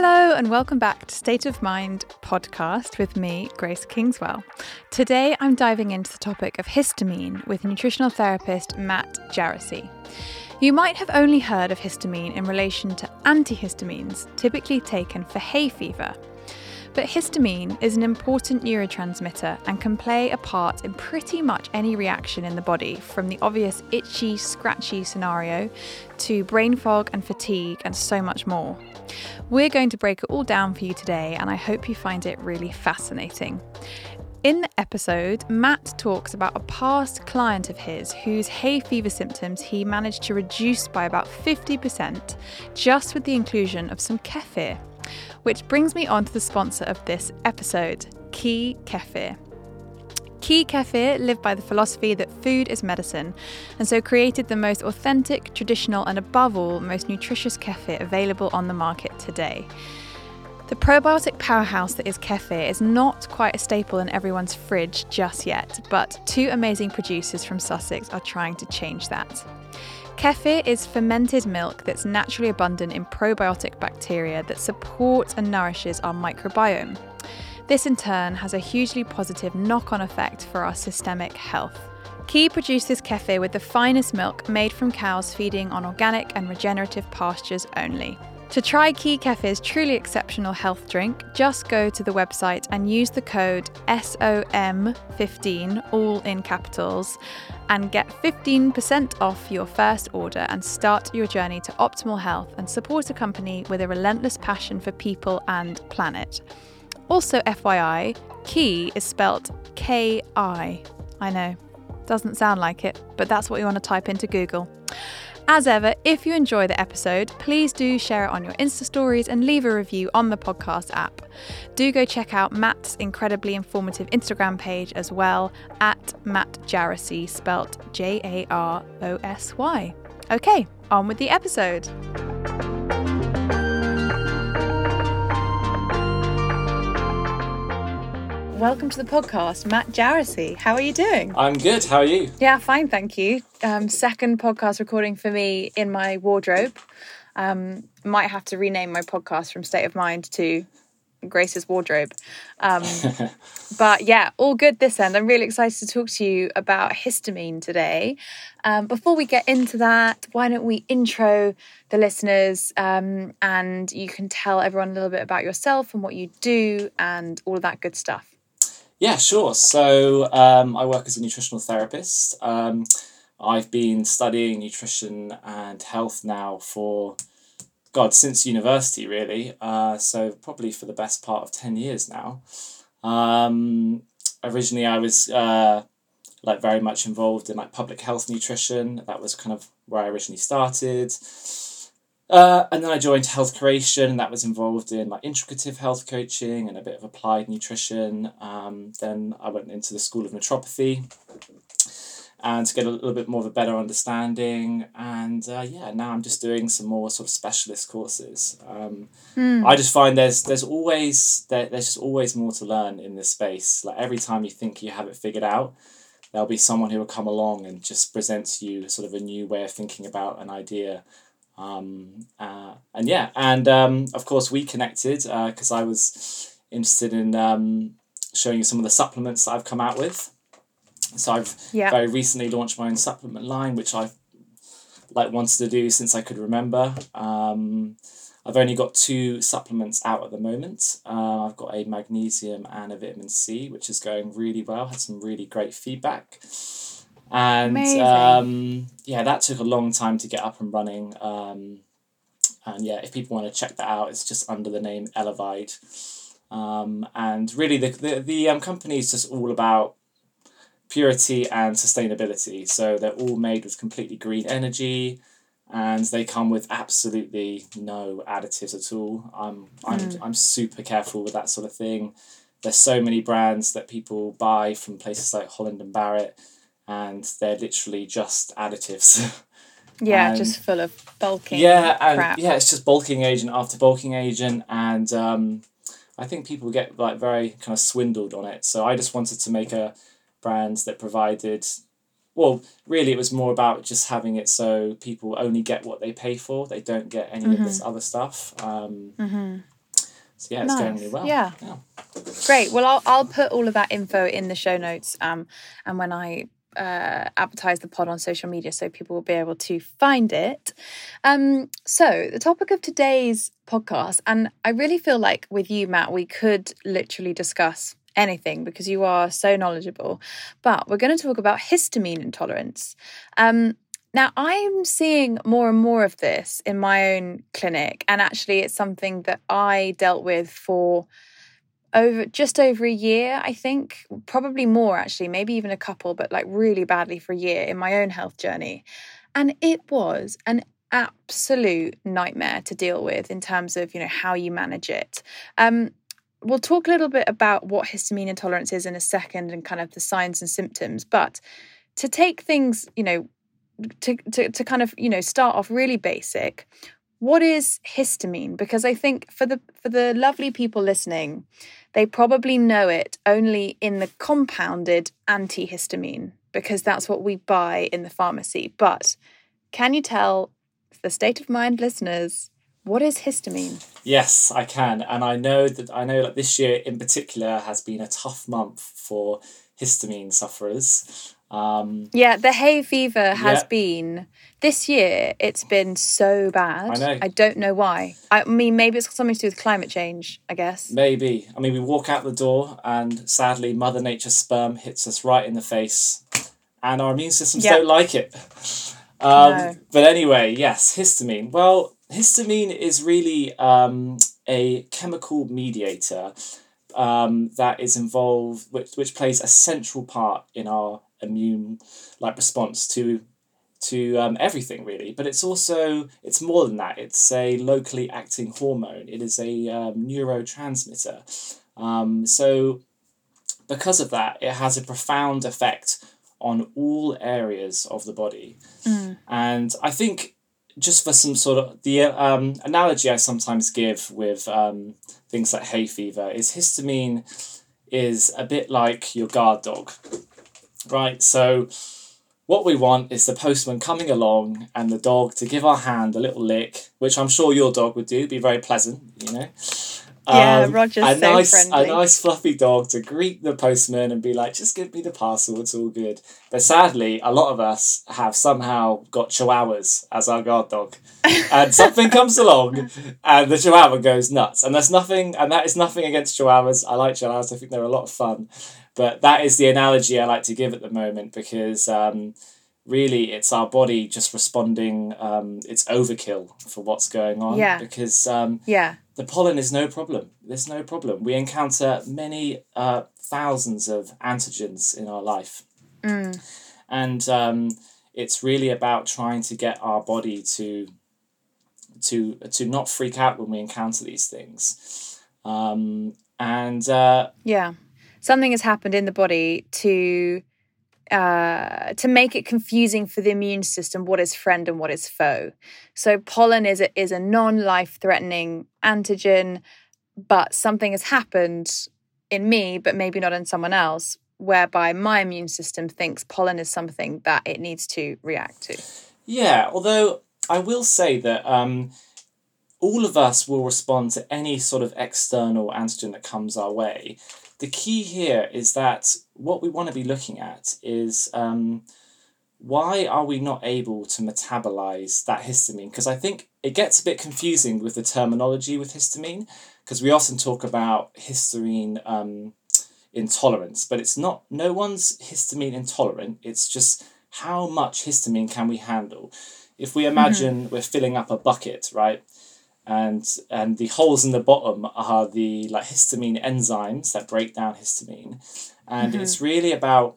Hello, and welcome back to State of Mind podcast with me, Grace Kingswell. Today, I'm diving into the topic of histamine with nutritional therapist Matt Jarosy. You might have only heard of histamine in relation to antihistamines, typically taken for hay fever. But histamine is an important neurotransmitter and can play a part in pretty much any reaction in the body, from the obvious itchy, scratchy scenario to brain fog and fatigue, and so much more. We're going to break it all down for you today, and I hope you find it really fascinating. In the episode, Matt talks about a past client of his whose hay fever symptoms he managed to reduce by about 50% just with the inclusion of some kefir. Which brings me on to the sponsor of this episode, Ki Kefir. Ki Kefir lived by the philosophy that food is medicine, and so created the most authentic, traditional, and above all, most nutritious kefir available on the market today. The probiotic powerhouse that is kefir is not quite a staple in everyone's fridge just yet, but two amazing producers from Sussex are trying to change that. Kefir is fermented milk that's naturally abundant in probiotic bacteria that support and nourishes our microbiome. This in turn has a hugely positive knock on effect for our systemic health. Ki produces kefir with the finest milk made from cows feeding on organic and regenerative pastures only. To try Ki Kefir's truly exceptional health drink, just go to the website and use the code SOM15, all in capitals, and get 15% off your first order and start your journey to optimal health and support a company with a relentless passion for people and planet. Also, FYI, Ki is spelt K I. I know, doesn't sound like it, but that's what you want to type into Google. As ever, if you enjoy the episode, please do share it on your Insta stories and leave a review on the podcast app. Do go check out Matt's incredibly informative Instagram page as well at Matt Jarosy, spelt J A R O S Y. Okay, on with the episode. Welcome to the podcast, Matt Jarosy. How are you doing? I'm good. How are you? Yeah, fine, thank you. Um, second podcast recording for me in my wardrobe. Um, might have to rename my podcast from State of Mind to Grace's Wardrobe. Um, but yeah, all good this end. I'm really excited to talk to you about histamine today. Um, before we get into that, why don't we intro the listeners um, and you can tell everyone a little bit about yourself and what you do and all of that good stuff. Yeah, sure. So um, I work as a nutritional therapist. Um, I've been studying nutrition and health now for, God, since university, really. Uh, so probably for the best part of 10 years now. Um, originally, I was uh, like very much involved in like public health nutrition. That was kind of where I originally started. Uh, and then I joined Health Creation, and that was involved in like integrative health coaching and a bit of applied nutrition. Um, then I went into the School of Naturopathy and to get a little bit more of a better understanding. And uh, yeah, now I'm just doing some more sort of specialist courses. Um, mm. I just find there's there's always there, there's just always more to learn in this space. Like every time you think you have it figured out, there'll be someone who will come along and just present to you sort of a new way of thinking about an idea um, uh, and yeah, and um, of course we connected because uh, I was interested in um, showing you some of the supplements that I've come out with. So I've yeah. very recently launched my own supplement line, which I've like wanted to do since I could remember. Um, I've only got two supplements out at the moment. Uh, I've got a magnesium and a vitamin C, which is going really well. Had some really great feedback and um, yeah, that took a long time to get up and running. Um, and yeah, if people want to check that out, it's just under the name Elevide. Um, and really, the the, the um, company is just all about purity and sustainability. So they're all made with completely green energy, and they come with absolutely no additives at all. I'm I'm mm. I'm super careful with that sort of thing. There's so many brands that people buy from places like Holland and Barrett and they're literally just additives. Yeah, and, just full of bulking. Yeah, and crap. yeah, it's just bulking agent after bulking agent, and um, I think people get like very kind of swindled on it. So I just wanted to make a brand that provided. Well, really, it was more about just having it so people only get what they pay for. They don't get any mm-hmm. of this mm-hmm. other stuff. Um, mm-hmm. so yeah, it's nice. going really well. Yeah. yeah. Great. Well, I'll I'll put all of that info in the show notes. Um, and when I uh, advertise the pod on social media so people will be able to find it. Um, so, the topic of today's podcast, and I really feel like with you, Matt, we could literally discuss anything because you are so knowledgeable. But we're going to talk about histamine intolerance. Um, now, I'm seeing more and more of this in my own clinic, and actually, it's something that I dealt with for over just over a year, I think, probably more actually, maybe even a couple, but like really badly for a year in my own health journey. And it was an absolute nightmare to deal with in terms of, you know, how you manage it. Um, we'll talk a little bit about what histamine intolerance is in a second and kind of the signs and symptoms, but to take things, you know, to, to, to kind of, you know, start off really basic, what is histamine? Because i think for the for the lovely people listening they probably know it only in the compounded antihistamine because that's what we buy in the pharmacy. But can you tell the state of mind listeners what is histamine? Yes i can. And i know that i know that this year in particular has been a tough month for histamine sufferers um, yeah, the hay fever has yeah. been this year. It's been so bad. I know. I don't know why. I mean, maybe it's something to do with climate change. I guess. Maybe. I mean, we walk out the door, and sadly, Mother Nature's sperm hits us right in the face, and our immune systems don't like it. Um, no. But anyway, yes, histamine. Well, histamine is really um, a chemical mediator um, that is involved, which, which plays a central part in our immune like response to to um, everything really. But it's also it's more than that. It's a locally acting hormone. It is a um, neurotransmitter. Um, so because of that it has a profound effect on all areas of the body. Mm. and i think just for some sort of the um, analogy i sometimes give with um, things like hay fever is histamine is a bit like your guard dog right? So what we want is the postman coming along and the dog to give our hand a little lick, which I'm sure your dog would do, be very pleasant, you know. Yeah, um, Roger's a so nice, friendly. A nice fluffy dog to greet the postman and be like, just give me the parcel, it's all good. But sadly, a lot of us have somehow got chihuahuas as our guard dog. and something comes along and the chihuahua goes nuts. And there's nothing, and that is nothing against chihuahuas. I like chihuahuas, I think they're a lot of fun. But that is the analogy I like to give at the moment because um, really it's our body just responding, um, it's overkill for what's going on. Yeah. Because um, yeah. the pollen is no problem. There's no problem. We encounter many uh, thousands of antigens in our life. Mm. And um, it's really about trying to get our body to to to not freak out when we encounter these things. Um, and uh, yeah something has happened in the body to uh, to make it confusing for the immune system what is friend and what is foe. So pollen is a, is a non-life threatening antigen, but something has happened in me, but maybe not in someone else, whereby my immune system thinks pollen is something that it needs to react to. Yeah, although I will say that um, all of us will respond to any sort of external antigen that comes our way the key here is that what we want to be looking at is um, why are we not able to metabolize that histamine? Because I think it gets a bit confusing with the terminology with histamine, because we often talk about histamine um, intolerance, but it's not, no one's histamine intolerant, it's just how much histamine can we handle? If we imagine mm-hmm. we're filling up a bucket, right? And and the holes in the bottom are the like histamine enzymes that break down histamine. And mm-hmm. it's really about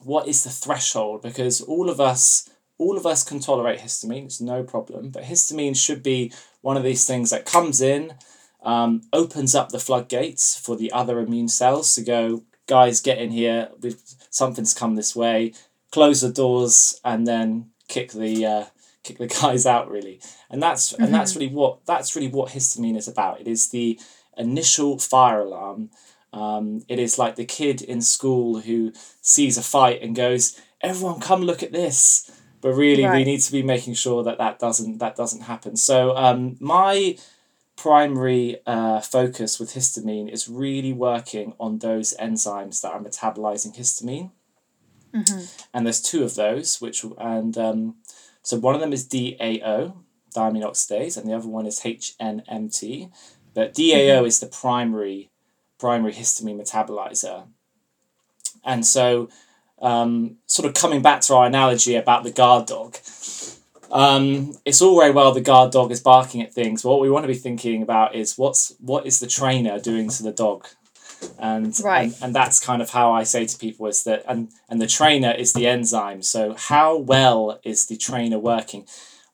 what is the threshold because all of us all of us can tolerate histamine it's no problem. But histamine should be one of these things that comes in um, opens up the floodgates for the other immune cells to go guys get in here. We've something's come this way. Close the doors and then kick the uh, kick the guys out really and that's mm-hmm. and that's mm-hmm. really what that's really what histamine is about it is the initial fire alarm um, it is like the kid in school who sees a fight and goes everyone come look at this but really right. we need to be making sure that that doesn't that doesn't happen so um, my primary uh, focus with histamine is really working on those enzymes that are metabolizing histamine. And there's two of those, which and um, so one of them is DAO, diamine oxidase, and the other one is HNMT. But DAO is the primary primary histamine metabolizer. And so, um, sort of coming back to our analogy about the guard dog, um, it's all very well the guard dog is barking at things. But what we want to be thinking about is what's what is the trainer doing to the dog, and Right. and, and that's kind of how I say to people is that and and the trainer is the enzyme. So how well is the trainer working?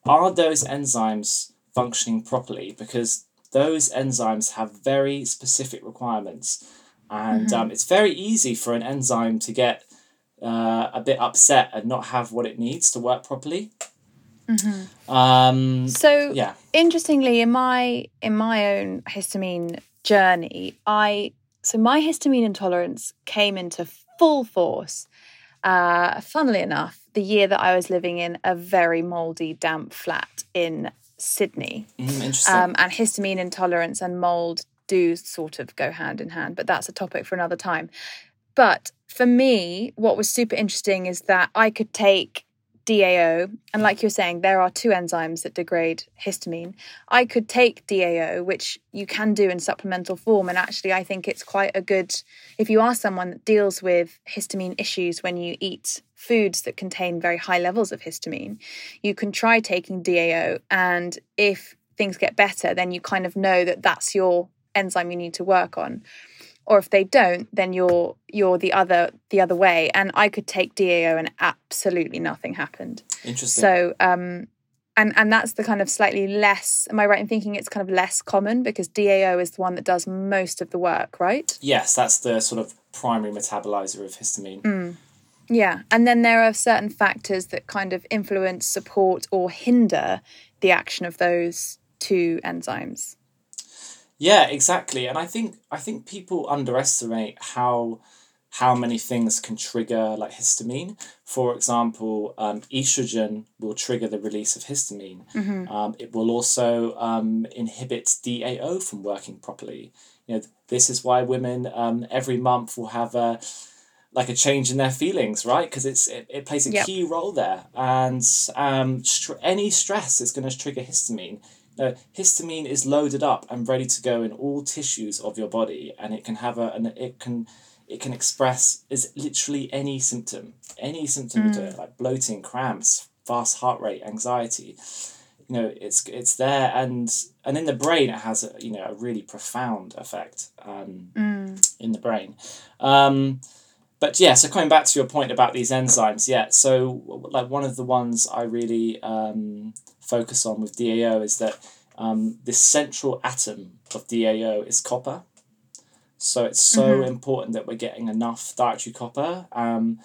Are those enzymes functioning properly? Because those enzymes have very specific requirements, and um, it's very easy for an enzyme to get uh, a bit upset and not have what it needs to work properly. Um, So yeah. interestingly, in my in my own histamine journey, I so my histamine intolerance came into full force. Uh, funnily enough, the year that I was living in a very mouldy, damp flat in Sydney, Mm, interesting. um, and histamine intolerance and mold do sort of go hand in hand, but that's a topic for another time. But for me, what was super interesting is that I could take DAO, and like you're saying, there are two enzymes that degrade histamine. I could take DAO, which you can do in supplemental form, and actually, I think it's quite a good. If you are someone that deals with histamine issues when you eat foods that contain very high levels of histamine, you can try taking DAO, and if things get better, then you kind of know that that's your enzyme you need to work on or if they don't then you're you're the other the other way. And i could take dao and absolutely nothing happened. Interesting. so um and and that's the kind of slightly less am i right in thinking it's kind of less common? Because dao is the one that does most of the work right? Yes, that's the sort of primary metabolizer of histamine. yeah. And then there are certain factors that kind of influence support or hinder the action of those two enzymes Yeah, exactly. And I think I think people underestimate how how many things can trigger like histamine. For example, um, estrogen will trigger the release of histamine. Um, it will also um, inhibit DAO from working properly. You know, this is why women um, every month will have a like a change in their feelings, right? Because it's it, it plays a Yep. key role there, and um, str- any stress is going to trigger histamine. Uh, histamine is loaded up and ready to go in all tissues of your body, and it can have a and it can it can express is literally any symptom, any symptom to it, like bloating, cramps, fast heart rate, anxiety. You know, it's it's there, and and in the brain, it has a you know a really profound effect um, in the brain. Um, but yeah, so coming back to your point about these enzymes, yeah. So like one of the ones I really um, focus on with DAO is that um, the central atom of DAO is copper. So it's so important that we're getting enough dietary copper. Um,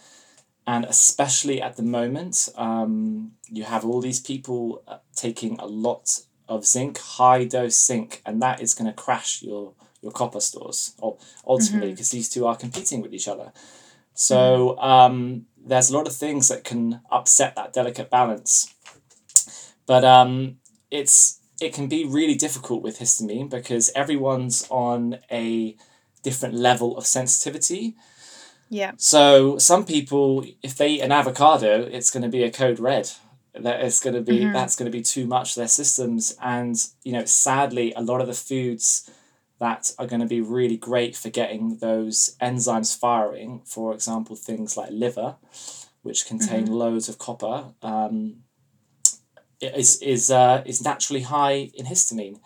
and especially at the moment, um, you have all these people uh, taking a lot of zinc, high dose zinc, and that is going to crash your, your copper stores or ultimately because these two are competing with each other. So um, there's a lot of things that can upset that delicate balance. But um, it's it can be really difficult with histamine because everyone's on a different level of sensitivity. yeah So some people, if they eat an avocado, it's going to be a code red. That it's going to be that's going to be too much for their systems, and you know, sadly, a lot of the foods that are going to be really great for getting those enzymes firing. For example, things like liver, which contain loads of copper, um, is is uh, is naturally high in histamine.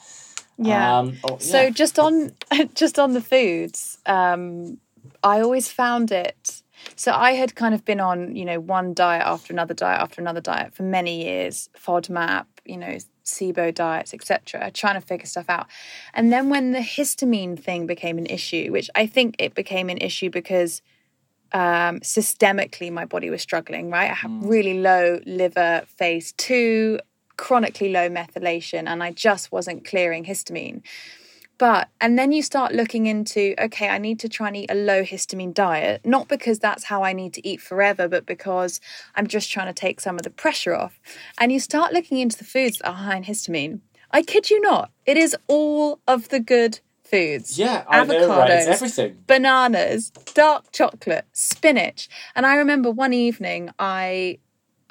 yeah Um, oh, So just on just on the foods, um, I always found it. So I had kind of been on, you know, one diet after another diet after another diet for many years, FODMAP, you know, SIBO diets, etc., trying to figure stuff out. And then when the histamine thing became an issue, which I think it became an issue because um, systemically my body was struggling, right? I had really low liver phase two, chronically low methylation, and I just wasn't clearing histamine. But, and then you start looking into, okay, I need to try and eat a low histamine diet, not because that's how I need to eat forever, but because I'm just trying to take some of the pressure off. And you start looking into the foods that are high in histamine. I kid you not. It is all of the good foods. Yeah, I know, right? It's Avocados. everything. bananas, dark chocolate, spinach. And I remember one evening I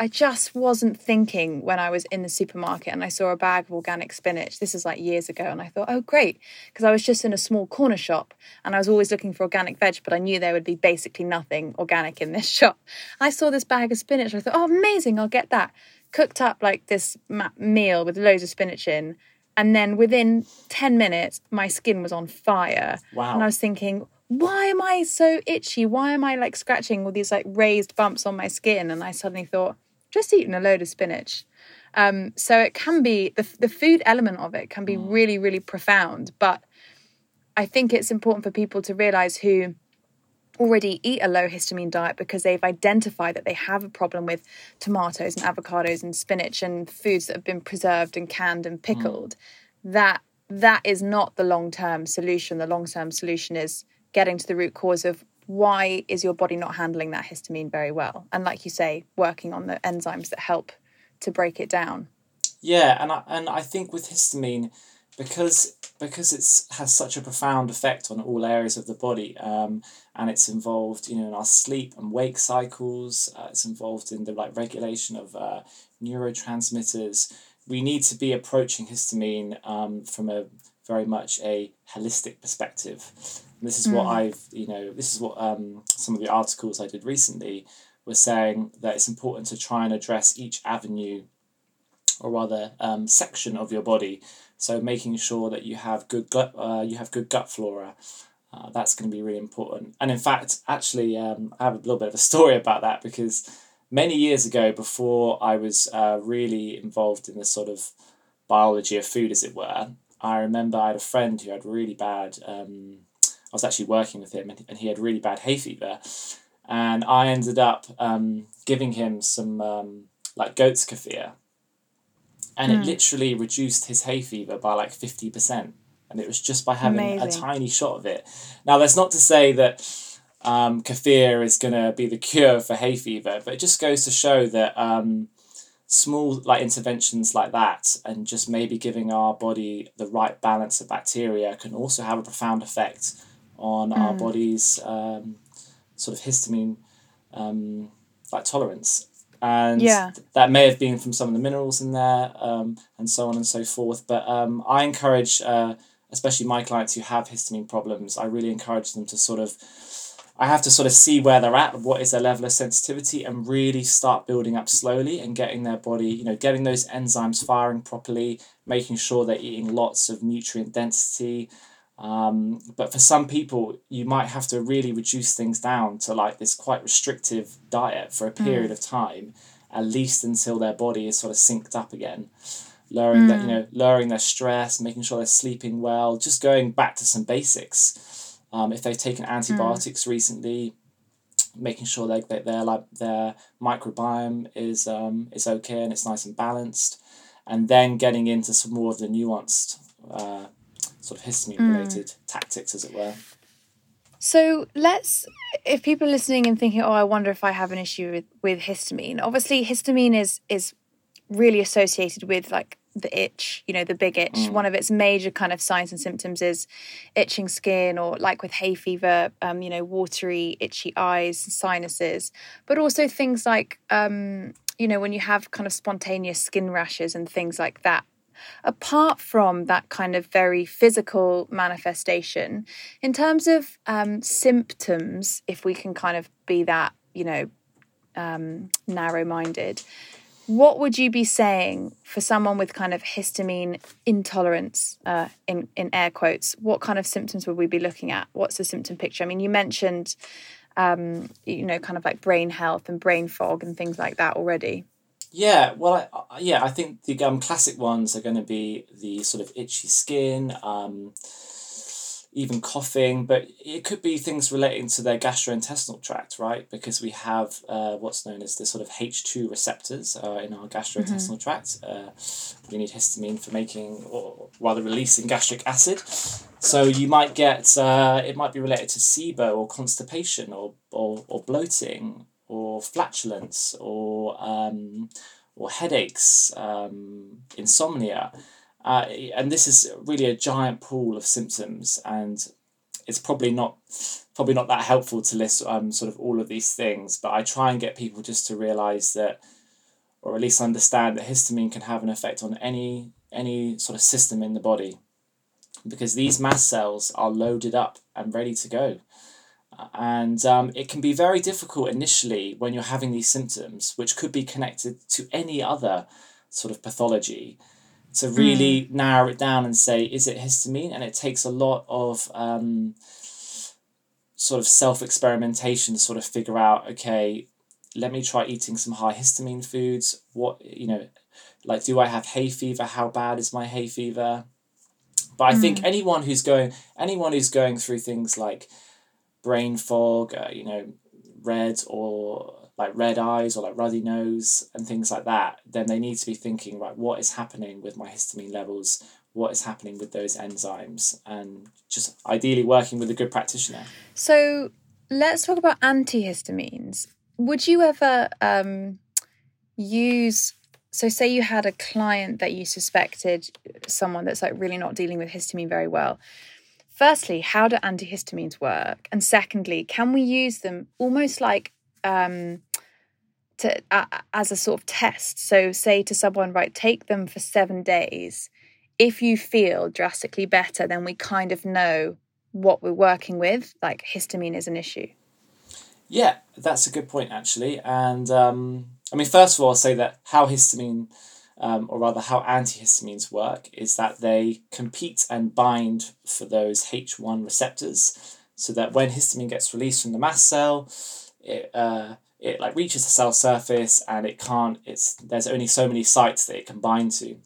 I just wasn't thinking when I was in the supermarket and I saw a bag of organic spinach. This is like years ago and I thought, "Oh great," because I was just in a small corner shop and I was always looking for organic veg, but I knew there would be basically nothing organic in this shop. I saw this bag of spinach. I thought, "Oh amazing, I'll get that." Cooked up like this meal with loads of spinach in. And then within 10 minutes, my skin was on fire. Wow. And I was thinking, why am I so itchy? Why am I like scratching all these like raised bumps on my skin? And I suddenly thought, just eating a load of spinach. Um, so it can be the the food element of it can be really really profound. But I think it's important for people to realize who already eat a low histamine diet because they've identified that they have a problem with tomatoes and avocados and spinach and foods that have been preserved and canned and pickled that that is not the long-term solution the long-term solution is getting to the root cause of why is your body not handling that histamine very well and like you say working on the enzymes that help to break it down Yeah, and I and I think with histamine, because because it's has such a profound effect on all areas of the body, um, and it's involved, you know, in our sleep and wake cycles. Uh, it's involved in the like regulation of uh, neurotransmitters. We need to be approaching histamine um, from a very much a holistic perspective. And this is what I've, you know, this is what um, some of the articles I did recently were saying that it's important to try and address each avenue or rather um, section of your body. So making sure that you have good gut, uh, you have good gut flora. Uh, that's going to be really important. And in fact, actually, um, I have a little bit of a story about that because many years ago, before I was uh, really involved in the sort of biology of food, as it were, I remember I had a friend who had really bad. Um, I was actually working with him, and, and he had really bad hay fever, and I ended up um, giving him some um, like goat's kefir, and it literally reduced his hay fever by like 50% and it was just by having a tiny shot of it. Now that's not to say that um, kefir is going to be the cure for hay fever but it just goes to show that um, small like interventions like that and just maybe giving our body the right balance of bacteria can also have a profound effect on our body's um, sort of histamine um, like tolerance. And Yeah. that may have been from some of the minerals in there um, and so on and so forth. But um, i encourage uh, especially my clients who have histamine problems i really encourage them to sort of i have to sort of see where they're at what is their level of sensitivity and really start building up slowly and getting their body you know getting those enzymes firing properly making sure they're eating lots of nutrient density um, but for some people, you might have to really reduce things down to like this quite restrictive diet for a period of time, at least until their body is sort of synced up again. Lowering that, you know, lowering their stress, making sure they're sleeping well, just going back to some basics. Um, if they've taken antibiotics recently, making sure they, that their like their microbiome is um, is okay and it's nice and balanced, and then getting into some more of the nuanced uh, sort of histamine related tactics, as it were. So let's, if people are listening and thinking, oh, I wonder if I have an issue with, with histamine. Obviously, histamine is is really associated with like the itch, you know, the big itch. One of its major kind of signs and symptoms is itching skin, or like with hay fever, um, you know, watery, itchy eyes, sinuses, but also things like, um, you know, when you have kind of spontaneous skin rashes and things like that apart from that kind of very physical manifestation, in terms of um, symptoms, if we can kind of be that, you know, um, narrow minded, what would you be saying for someone with kind of histamine intolerance, uh, in, in air quotes? What kind of symptoms would we be looking at? What's the symptom picture? I mean, you mentioned, um, you know, kind of like brain health and brain fog and things like that already. Yeah, well, I, I- yeah, I think the um, classic ones are going to be the sort of itchy skin, um, even coughing, but it could be things relating to their gastrointestinal tract, right? Because we have uh, what's known as the sort of H2 receptors uh, in our gastrointestinal tract. Uh, we need histamine for making, or rather releasing gastric acid. So you might get, uh, it might be related to SIBO or constipation or, or, or bloating flatulence or um, or headaches, um, insomnia. Uh, and this is really a giant pool of symptoms, and it's probably not probably not that helpful to list um, sort of all of these things. But I try and get people just to realize that, or at least understand that histamine can have an effect on any any sort of system in the body, because these mast cells are loaded up and ready to go. And um, it can be very difficult initially when you're having these symptoms, which could be connected to any other sort of pathology to really mm. narrow it down and say, is it histamine? And it takes a lot of um, sort of self experimentation to sort of figure out, okay, let me try eating some high histamine foods. What, you know, like, do I have hay fever? How bad is my hay fever? But I mm. think anyone who's going, anyone who's going through things like brain fog, uh, you know, red or like red eyes or like ruddy nose and things like that, then they need to be thinking, right, what is happening with my histamine levels? What is happening with those enzymes? And just ideally working with a good practitioner. So let's talk about antihistamines. Would you ever um, use so say you had a client that you suspected someone that's like really not dealing with histamine very well firstly how do antihistamines work and secondly can we use them almost like um, to uh, as a sort of test. So say to someone, right, take them for seven days. If you feel drastically better, then we kind of know what we're working with. Like histamine is an issue. Yeah, that's a good point actually. And um, I mean, first of all, I'll say that how histamine, um, or rather how antihistamines work, is that they compete and bind for those H1 receptors, so that when histamine gets released from the mast cell, it uh, it like reaches the cell surface and it can't it's there's only so many sites that it can bind to.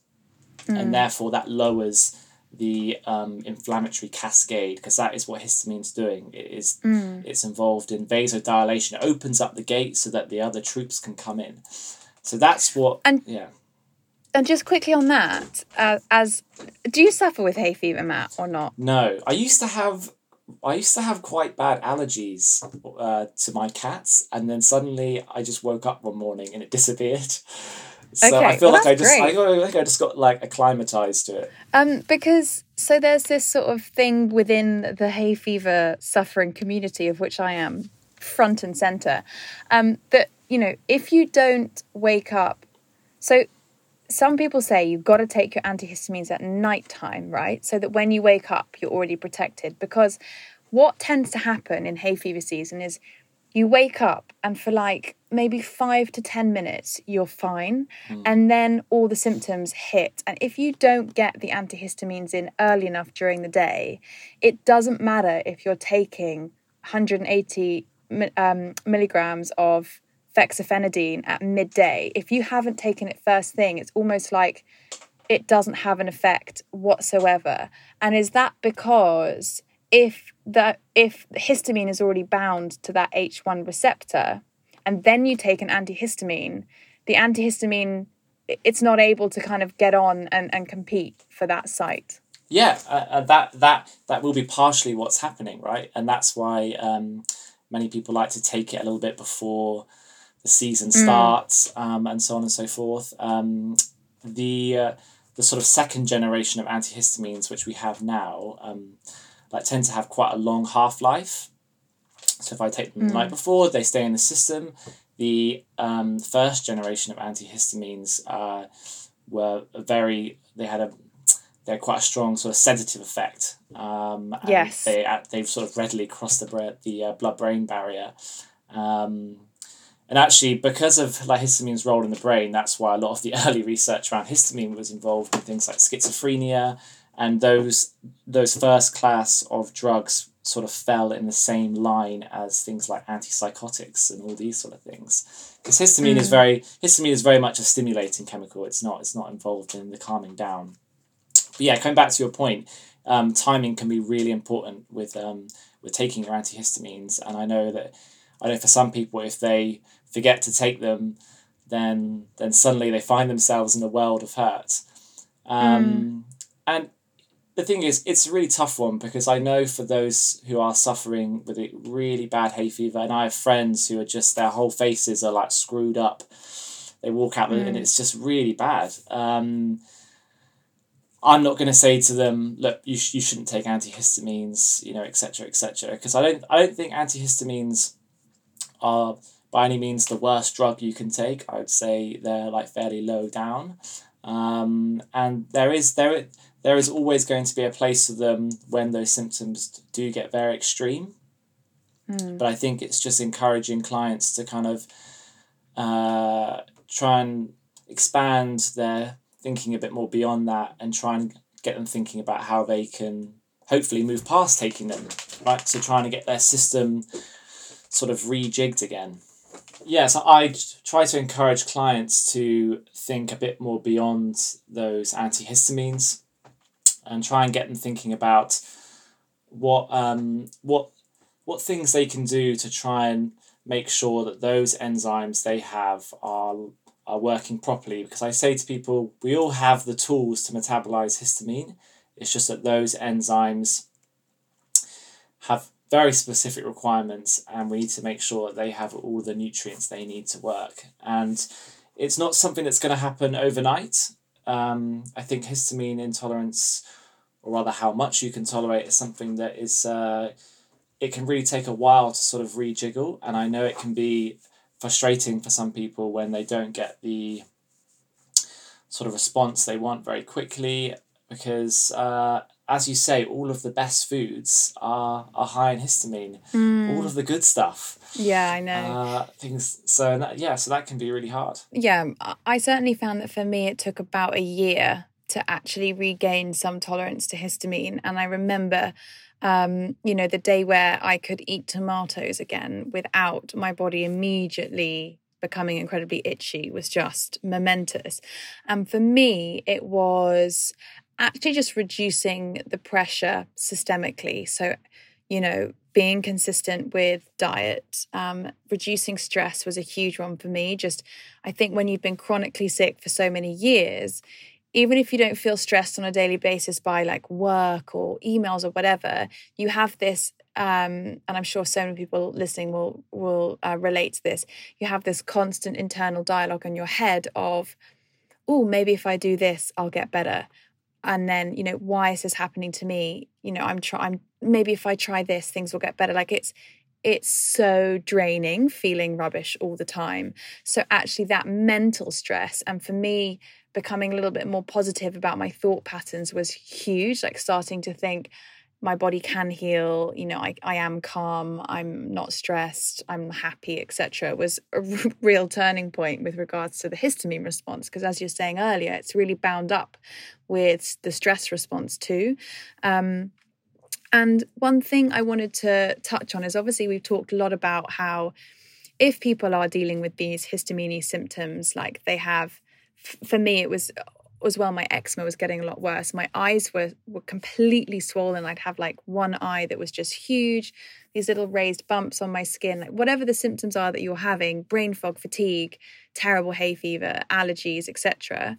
Mm. and therefore that lowers the um, inflammatory cascade because that is what histamine's doing. It is mm. it's involved in vasodilation. It opens up the gate so that the other troops can come in. So that's what and yeah and just quickly on that, uh, as do you suffer with hay fever, Matt, or not? No, I used to have I used to have quite bad allergies uh, to my cats, and then suddenly I just woke up one morning and it disappeared. So okay, I feel well, like I just I, I think I just got like acclimatized to it. Um, because so there's this sort of thing within the hay fever suffering community of which I am front and center. Um, that you know, if you don't wake up, so some people say you've got to take your antihistamines at night time, right? So that when you wake up, you're already protected. Because what tends to happen in hay fever season is you wake up and for like maybe five to 10 minutes, you're fine. Mm. And then all the symptoms hit. And if you don't get the antihistamines in early enough during the day, it doesn't matter if you're taking 180 um, milligrams of fexofenadine at midday, if you haven't taken it first thing, it's almost like it doesn't have an effect whatsoever. And is that because if the if histamine is already bound to that H1 receptor and then you take an antihistamine, the antihistamine it's not able to kind of get on and, and compete for that site. Yeah, uh, uh that that that will be partially what's happening, right? And that's why um, many people like to take it a little bit before the season mm. starts, mm. um, and so on and so forth. Um, the uh, the sort of second generation of antihistamines which we have now, um, like tend to have quite a long half life. So if I take them mm. the night before, they stay in the system. The um, first generation of antihistamines uh, were very they had a they had quite a strong sort of sedative effect. Um, yes, they they've sort of readily crossed the the uh, blood brain barrier. Um, and actually, because of like histamine's role in the brain, that's why a lot of the early research around histamine was involved in things like schizophrenia, and those those first class of drugs sort of fell in the same line as things like antipsychotics and all these sort of things. Because histamine mm. is very histamine is very much a stimulating chemical. It's not it's not involved in the calming down. But yeah, coming back to your point, um, timing can be really important with um, with taking your antihistamines, and I know that I know for some people if they forget to take them, then then suddenly they find themselves in a world of hurt. Um, mm. And the thing is, it's a really tough one because I know for those who are suffering with a really bad hay fever, and I have friends who are just their whole faces are like screwed up. They walk out mm. and it's just really bad. Um, I'm not going to say to them, look, you, sh- you shouldn't take antihistamines, you know, etc. etc. Because I don't I don't think antihistamines are by any means the worst drug you can take. I would say they're like fairly low down, um, and there is there there is always going to be a place for them when those symptoms do get very extreme. Mm. But I think it's just encouraging clients to kind of uh, try and expand their thinking a bit more beyond that and try and get them thinking about how they can hopefully move past taking them, right? So trying to get their system sort of rejigged again. Yeah, so I try to encourage clients to think a bit more beyond those antihistamines and try and get them thinking about what um, what what things they can do to try and make sure that those enzymes they have are are working properly. Because I say to people we all have the tools to metabolize histamine. It's just that those enzymes have very specific requirements and we need to make sure that they have all the nutrients they need to work. And it's not something that's going to happen overnight. Um, I think histamine intolerance or rather how much you can tolerate is something that is uh, it can really take a while to sort of rejiggle. And I know it can be frustrating for some people when they don't get the sort of response they want very quickly because uh, as you say all of the best foods are, are high in histamine Mm. all of the good stuff Yeah, I know. uh, things so that, yeah so that can be really hard yeah, I- certainly found that for me, it took about a year to actually regain some tolerance to histamine. And I remember, um, you know, the day where I could eat tomatoes again without my body immediately becoming incredibly itchy was just momentous. And for me, it was actually just reducing the pressure systemically. So, you know, being consistent with diet, um, reducing stress was a huge one for me. Just, I think when you've been chronically sick for so many years, even if you don't feel stressed on a daily basis by like work or emails or whatever, you have this, um, and I'm sure so many people listening will will uh, relate to this. You have this constant internal dialogue in your head of, "Oh, maybe if I do this, I'll get better." And then, you know, why is this happening to me? You know, I'm trying. i'm Maybe if I try this, things will get better. Like it's it's so draining feeling rubbish all the time. So, actually, that mental stress, and for me, becoming a little bit more positive about my thought patterns was huge. Like, starting to think my body can heal, you know, I, I am calm, I'm not stressed, I'm happy, etc., was a r- real turning point with regards to the histamine response. Because, as you're saying earlier, it's really bound up with the stress response too. Um, and one thing I wanted to touch on is obviously we've talked a lot about how if people are dealing with these histamine symptoms, like they have, for me, it was as well, my eczema was getting a lot worse. My eyes were, were completely swollen. I'd have like one eye that was just huge, these little raised bumps on my skin, like whatever the symptoms are that you're having, brain fog, fatigue, terrible hay fever, allergies, etc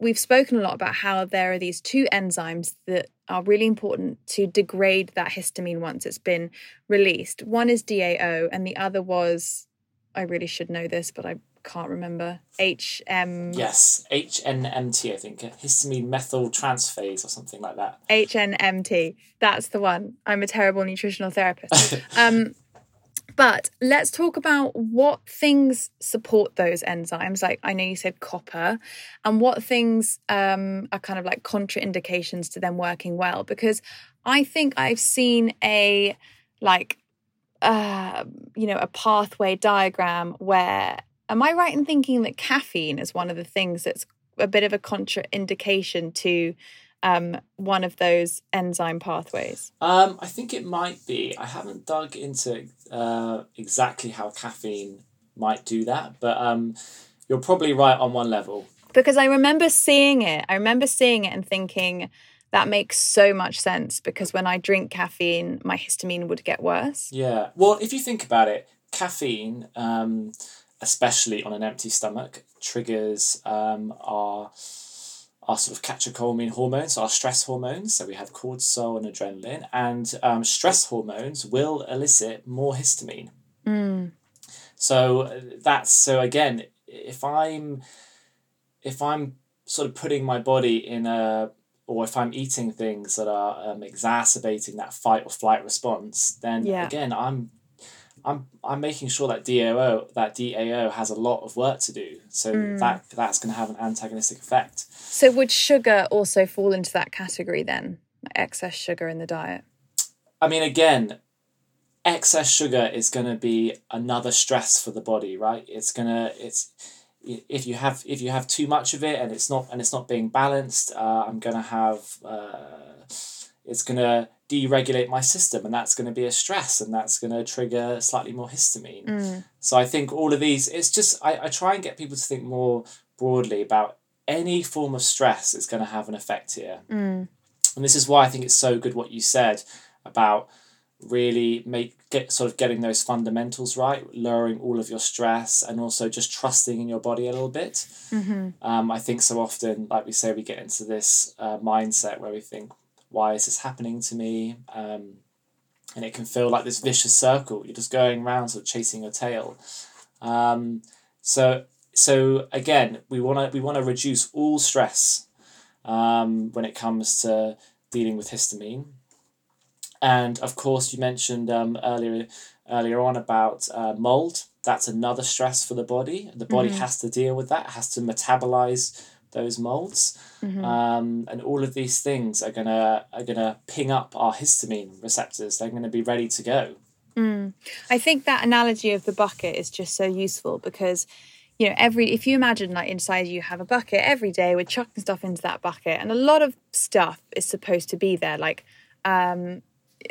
we've spoken a lot about how there are these two enzymes that are really important to degrade that histamine once it's been released. One is DAO, and the other was, I really should know this, but I can't remember. HM. yes HNMT I think histamine methyl transferase or something like that HNMT. That's the one. I'm a terrible nutritional therapist. um, but let's talk about what things support those enzymes. Like I know you said copper, and what things um, are kind of like contraindications to them working well. Because I think I've seen a like uh, you know a pathway diagram where am I right in thinking that caffeine is one of the things that's a bit of a contraindication to um, one of those enzyme pathways. Um, I think it might be. I haven't dug into uh, exactly how caffeine might do that, but um, you're probably right on one level. Because I remember seeing it. I remember seeing it and thinking that makes so much sense because when I drink caffeine, my histamine would get worse. Yeah. Well, if you think about it, caffeine, um, especially on an empty stomach, triggers um, our our sort of catecholamine hormones, our stress hormones. So we have cortisol and adrenaline, and um, stress hormones will elicit more histamine. Mm. So uh, that's so again, if I'm if I'm sort of putting my body in a or if I'm eating things that are um, exacerbating that fight or flight response, then Yeah. again I'm I'm I'm making sure that DAO that DAO has a lot of work to do. So Mm. that that's going to have an antagonistic effect. So would sugar also fall into that category then? Like excess sugar in the diet? I mean, again, excess sugar is going to be another stress for the body, right? It's gonna it's if you have if you have too much of it and it's not and it's not being balanced, uh, I'm gonna have uh, it's gonna deregulate my system, and that's gonna be a stress, and that's gonna trigger slightly more histamine. Mm. So I think all of these, it's just I, I try and get people to think more broadly about any form of stress is going to have an effect here. Mm. And this is why I think it's so good what you said about really make get sort of getting those fundamentals right, lowering all of your stress, and also just trusting in your body a little bit. hmm Um, I think so often, like we say, we get into this uh, mindset where we think, why is this happening to me? Um, and it can feel like this vicious circle. You're just going around sort of chasing your tail. Um, so so again, we want to we want to reduce all stress um, when it comes to dealing with histamine. And of course, you mentioned um, earlier earlier on about uh, mold. That's another stress for the body. The body Mhm. has to deal with that. Has to metabolize those molds, hmm um, and all of these things are gonna are gonna ping up our histamine receptors. They're gonna be ready to go. Mm. I think that analogy of the bucket is just so useful because, you know, every if you imagine like inside you have a bucket every day, we're chucking stuff into that bucket, and a lot of stuff is supposed to be there, like, um,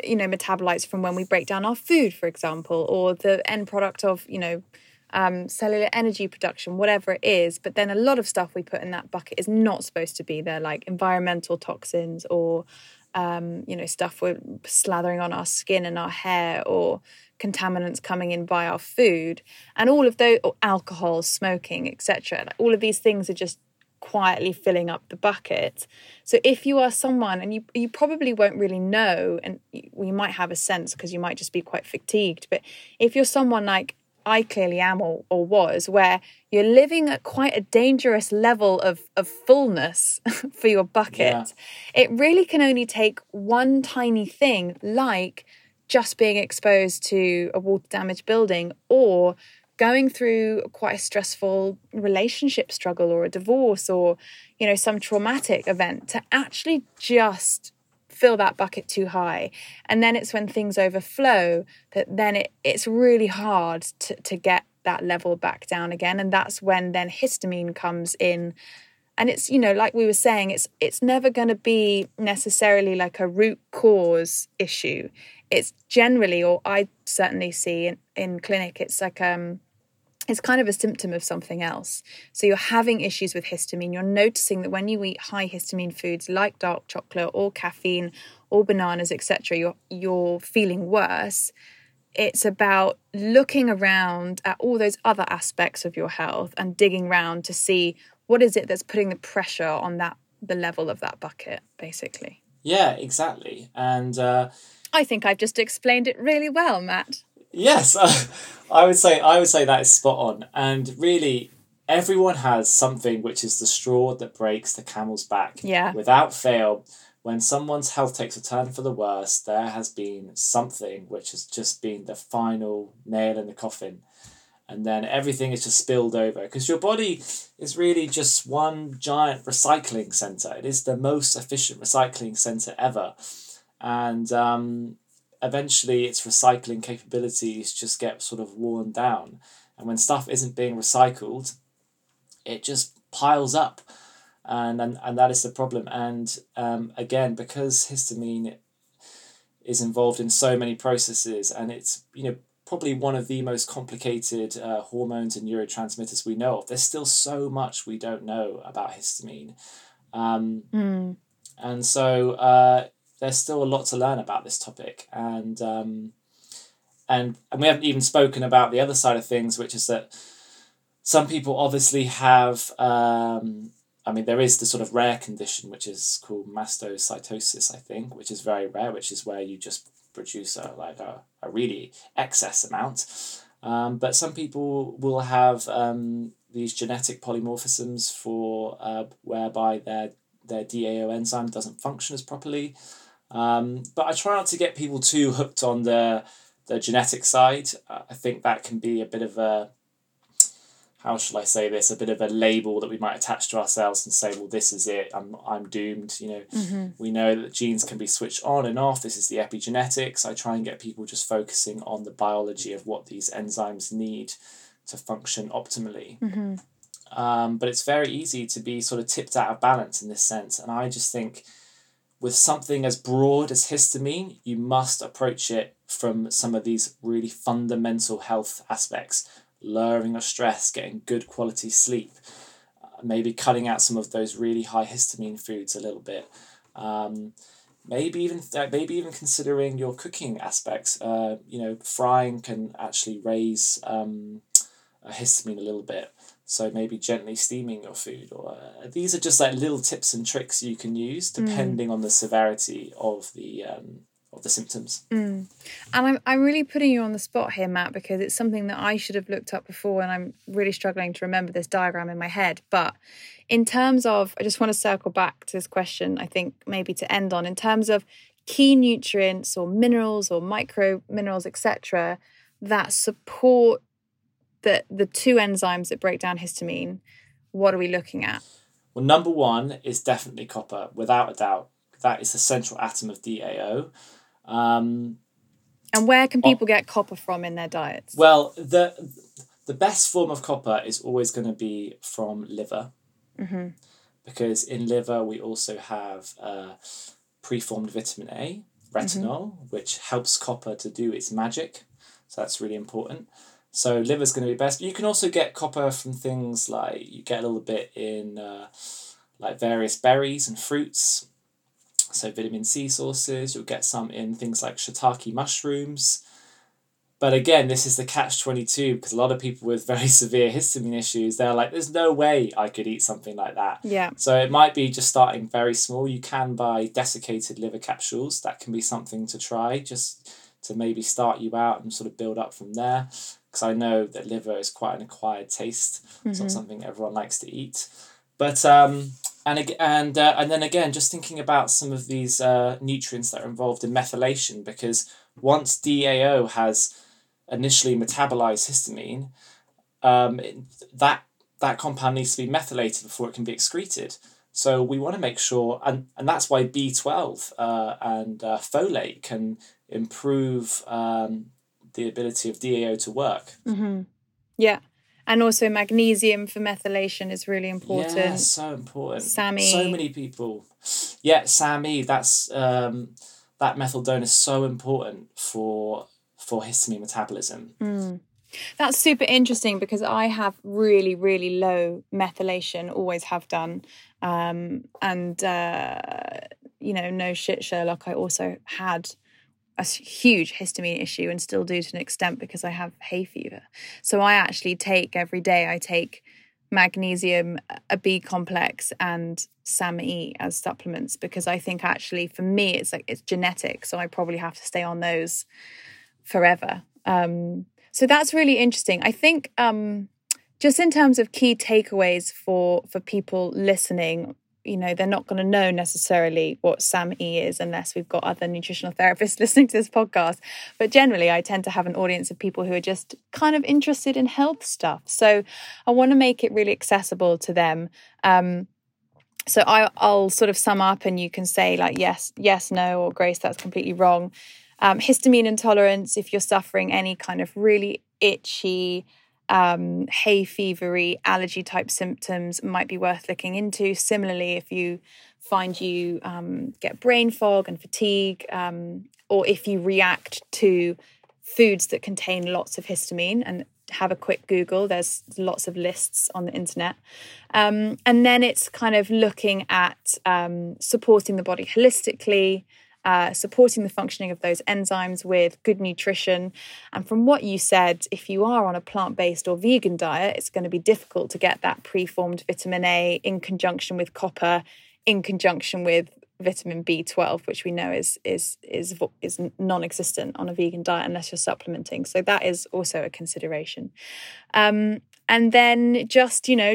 you know, metabolites from when we break down our food, for example, or the end product of you know. Um, cellular energy production, whatever it is, but then a lot of stuff we put in that bucket is not supposed to be there, like environmental toxins or um, you know, stuff we're slathering on our skin and our hair or contaminants coming in by our food. And all of those, or alcohol, smoking, etc. Like, all of these things are just quietly filling up the bucket. So if you are someone, and you, you probably won't really know, and we might have a sense because you might just be quite fatigued, but if you're someone like I clearly am or, or was, where you're living at quite a dangerous level of, of fullness for your bucket, Yeah. it really can only take one tiny thing, like just being exposed to a water damaged building or going through quite a stressful relationship struggle or a divorce or you know some traumatic event to actually just fill that bucket too high. And then it's when things overflow that then it, it's really hard to, to get that level back down again. And that's when then histamine comes in. And it's you know like we were saying it's it's never going to be necessarily like a root cause issue. It's generally or i certainly see in, in clinic it's like um it's kind of a symptom of something else. So you're having issues with histamine. You're noticing that when you eat high histamine foods like dark chocolate or caffeine or bananas, etc., you're you're feeling worse. It's about looking around at all those other aspects of your health and digging around to see what is it that's putting the pressure on that the level of that bucket, basically. Yeah, exactly. And uh, I think I've just explained it really well, Matt. Yes, I would say I would say that is spot on. And really, everyone has something which is the straw that breaks the camel's back. Yeah. Without fail, when someone's health takes a turn for the worse, there has been something which has just been the final nail in the coffin. And then everything is just spilled over because your body is really just one giant recycling center. It is the most efficient recycling center ever. And um, eventually its recycling capabilities just get sort of worn down. And when stuff isn't being recycled, it just piles up. And, and, and that is the problem. And um, again, because histamine is involved in so many processes and it's, you know, probably one of the most complicated uh, hormones and neurotransmitters we know of, there's still so much we don't know about histamine. Um, Mm. and so uh, there's still a lot to learn about this topic and um, and and we haven't even spoken about the other side of things which is that some people obviously have um, I mean there is the sort of rare condition which is called mastocytosis I think which is very rare which is where you just produce a like a, a really excess amount um, but some people will have um, these genetic polymorphisms for uh, whereby their their DAO enzyme doesn't function as properly. Um, but I try not to get people too hooked on the the genetic side. I think that can be a bit of a how shall I say this, a bit of a label that we might attach to ourselves and say, well, this is it, I'm, I'm doomed. You know, mm-hmm. we know that genes can be switched on and off. This is the epigenetics. I try and get people just focusing on the biology of what these enzymes need to function optimally. Mm-hmm. Um, but it's very easy to be sort of tipped out of balance in this sense. And I just think with something as broad as histamine, you must approach it from some of these really fundamental health aspects lowering of stress, getting good quality sleep, uh, maybe cutting out some of those really high histamine foods a little bit. Um, maybe even uh, maybe even considering your cooking aspects. Uh, you know, frying can actually raise um, histamine a little bit. So maybe gently steaming your food, or uh, these are just like little tips and tricks you can use mm. depending mm. on the severity of the um, of the symptoms. Mm. And I'm, I'm really putting you on the spot here, Matt, because it's something that I should have looked up before and I'm really struggling to remember this diagram in my head. But in terms of, I just want to circle back to this question, I think maybe to end on, in terms of key nutrients or minerals or micro minerals, etc., that support the, the two enzymes that break down histamine, what are we looking at? Well, number one is definitely copper, without a doubt. That is the central atom of DAO. Um, and where can people get copper from in their diets? Well, the the best form of copper is always going to be from liver, mm-hmm. because in liver we also have uh, preformed vitamin A, retinol, mm-hmm. which helps copper to do its magic. So that's really important. So liver's going to be best. You can also get copper from things like you get a little bit in uh, like various berries and fruits so vitamin C sources, you'll get some in things like shiitake mushrooms. But again, this is the catch 22 because a lot of people with very severe histamine issues, they're like, there's no way I could eat something like that. Yeah. So it might be just starting very small. You can buy desiccated liver capsules. That can be something to try just to maybe start you out and sort of build up from there. Because I know that liver is quite an acquired taste. Mm-hmm. It's not something everyone likes to eat. But um, and and uh, and then again, just thinking about some of these uh, nutrients that are involved in methylation, because once DAO has initially metabolized histamine, um, it, that that compound needs to be methylated before it can be excreted. So we want to make sure, and, and that's why B twelve uh, and uh, folate can improve um, the ability of DAO to work. Mm-hmm. Yeah. And also magnesium for methylation is really important. Yeah, so important. SAMe. So many people. Yeah, SAMe, that's um, that methylone is so important for for histamine metabolism. Mm. That's super interesting because I have really, really low methylation, always have done. Um, and, uh, you know, no shit, Sherlock, I also had a huge histamine issue and still do to an extent because I have hay fever. So I actually take every day, I take magnesium, a B complex, and SAMe as supplements because I think actually for me it's like it's genetic. So I probably have to stay on those forever. Um, so that's really interesting. I think um, just in terms of key takeaways for for people listening you know they're not going to know necessarily what SAMe is unless we've got other nutritional therapists listening to this podcast. But generally i tend to have an audience of people who are just kind of interested in health stuff. So i want to make it really accessible to them. Um, so I, i'll sort of sum up and you can say like yes yes no or grace that's completely wrong. Um, histamine intolerance if you're suffering any kind of really itchy um, hay fevery allergy type symptoms might be worth looking into. Similarly, if you find you um, get brain fog and fatigue, um, or if you react to foods that contain lots of histamine and have a quick Google. There's lots of lists on the internet. Um, and then it's kind of looking at um, supporting the body holistically, uh, supporting the functioning of those enzymes with good nutrition. And from what you said, if you are on a plant based or vegan diet, it's going to be difficult to get that preformed vitamin A in conjunction with copper, in conjunction with vitamin B12, which we know is is is is non-existent on a vegan diet unless you're supplementing. So that is also a consideration. Um, and then just you know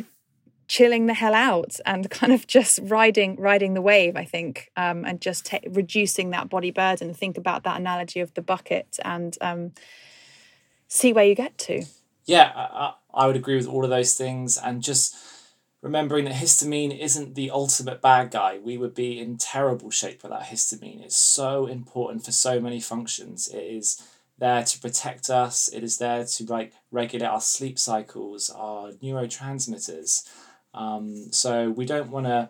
chilling the hell out and kind of just riding riding the wave i think um, and just ta- reducing that body burden. Think about that analogy of the bucket and um, see where you get to. Yeah I, I would agree with all of those things. And just remembering that histamine isn't the ultimate bad guy. We would be in terrible shape without histamine. It's so important for so many functions. It is there to protect us. It is there to like regulate our sleep cycles our neurotransmitters um, so we don't want to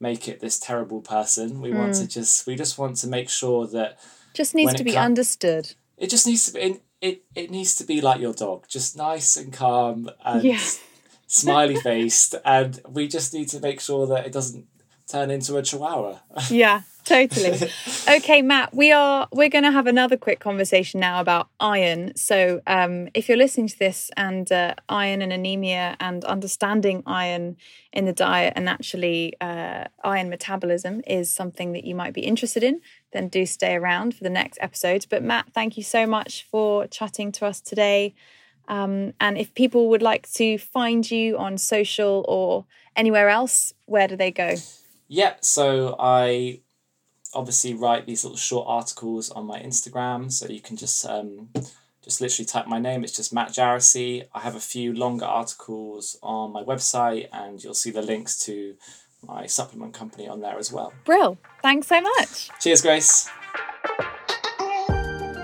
make it this terrible person. We mm. want to mm. just we just want to make sure that just needs to be com- understood. It just needs to be it, it it needs to be like your dog, just nice and calm and yeah. smiley faced, and we just need to make sure that it doesn't turn into a chihuahua. yeah, totally. Okay, Matt, we are we're going to have another quick conversation now about iron. So, um, if you're listening to this and uh, iron and anemia and understanding iron in the diet and actually uh, iron metabolism is something that you might be interested in, then do stay around for the next episode. But Matt, thank you so much for chatting to us today. Um, and if people would like to find you on social or anywhere else, where do they go? Yeah, so I obviously write these little short articles on my Instagram, so you can just um, just literally type my name. It's just Matt Jarosy. I have a few longer articles on my website, and you'll see the links to my supplement company on there as well. Brill. Thanks so much. Cheers, Grace.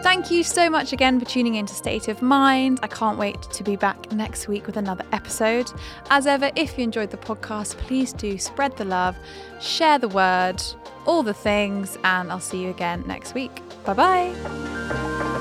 Thank you so much again for tuning in to State of Mind. I can't wait to be back next week with another episode. As ever, if you enjoyed the podcast, please do spread the love, share the word, all the things, and I'll see you again next week. Bye bye.